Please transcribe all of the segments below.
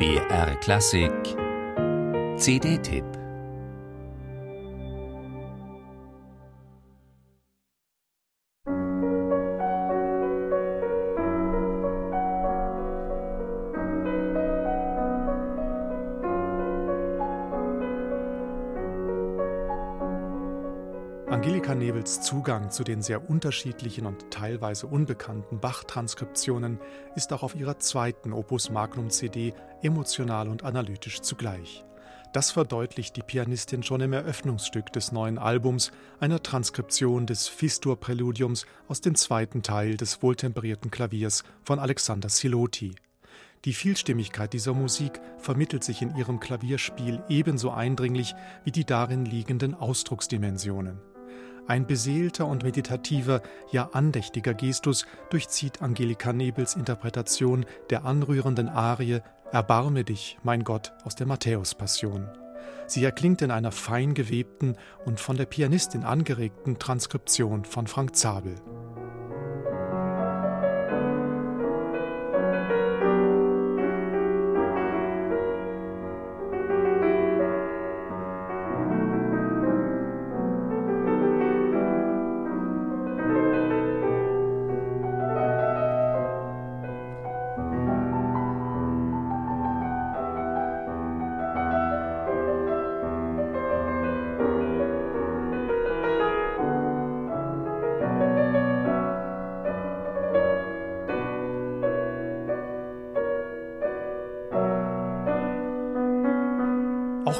BR Klassik. CD-Tipp Angelika Nebels Zugang zu den sehr unterschiedlichen und teilweise unbekannten Bach-Transkriptionen ist auch auf ihrer zweiten Opus Magnum CD emotional und analytisch zugleich. Das verdeutlicht die Pianistin schon im Eröffnungsstück des neuen Albums, einer Transkription des Fistur-Präludiums aus dem zweiten Teil des wohltemperierten Klaviers von Alexander Siloti. Die Vielstimmigkeit dieser Musik vermittelt sich in ihrem Klavierspiel ebenso eindringlich wie die darin liegenden Ausdrucksdimensionen. Ein beseelter und meditativer, ja andächtiger Gestus durchzieht Angelika Nebels Interpretation der anrührenden Arie Erbarme dich, mein Gott, aus der Matthäus-Passion. Sie erklingt in einer fein gewebten und von der Pianistin angeregten Transkription von Frank Zabel.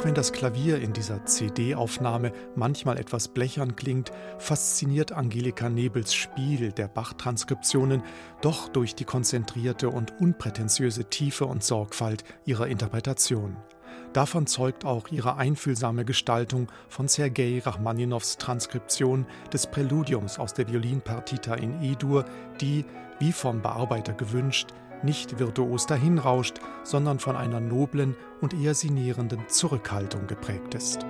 Auch wenn das Klavier in dieser CD-Aufnahme manchmal etwas blechern klingt, fasziniert Angelika Nebels Spiel der Bach-Transkriptionen doch durch die konzentrierte und unprätentiöse Tiefe und Sorgfalt ihrer Interpretation. Davon zeugt auch ihre einfühlsame Gestaltung von Sergei Rachmaninows Transkription des Präludiums aus der Violinpartita in E-Dur, die, wie vom Bearbeiter gewünscht, nicht virtuos dahinrauscht, sondern von einer noblen und eher sinierenden Zurückhaltung geprägt ist.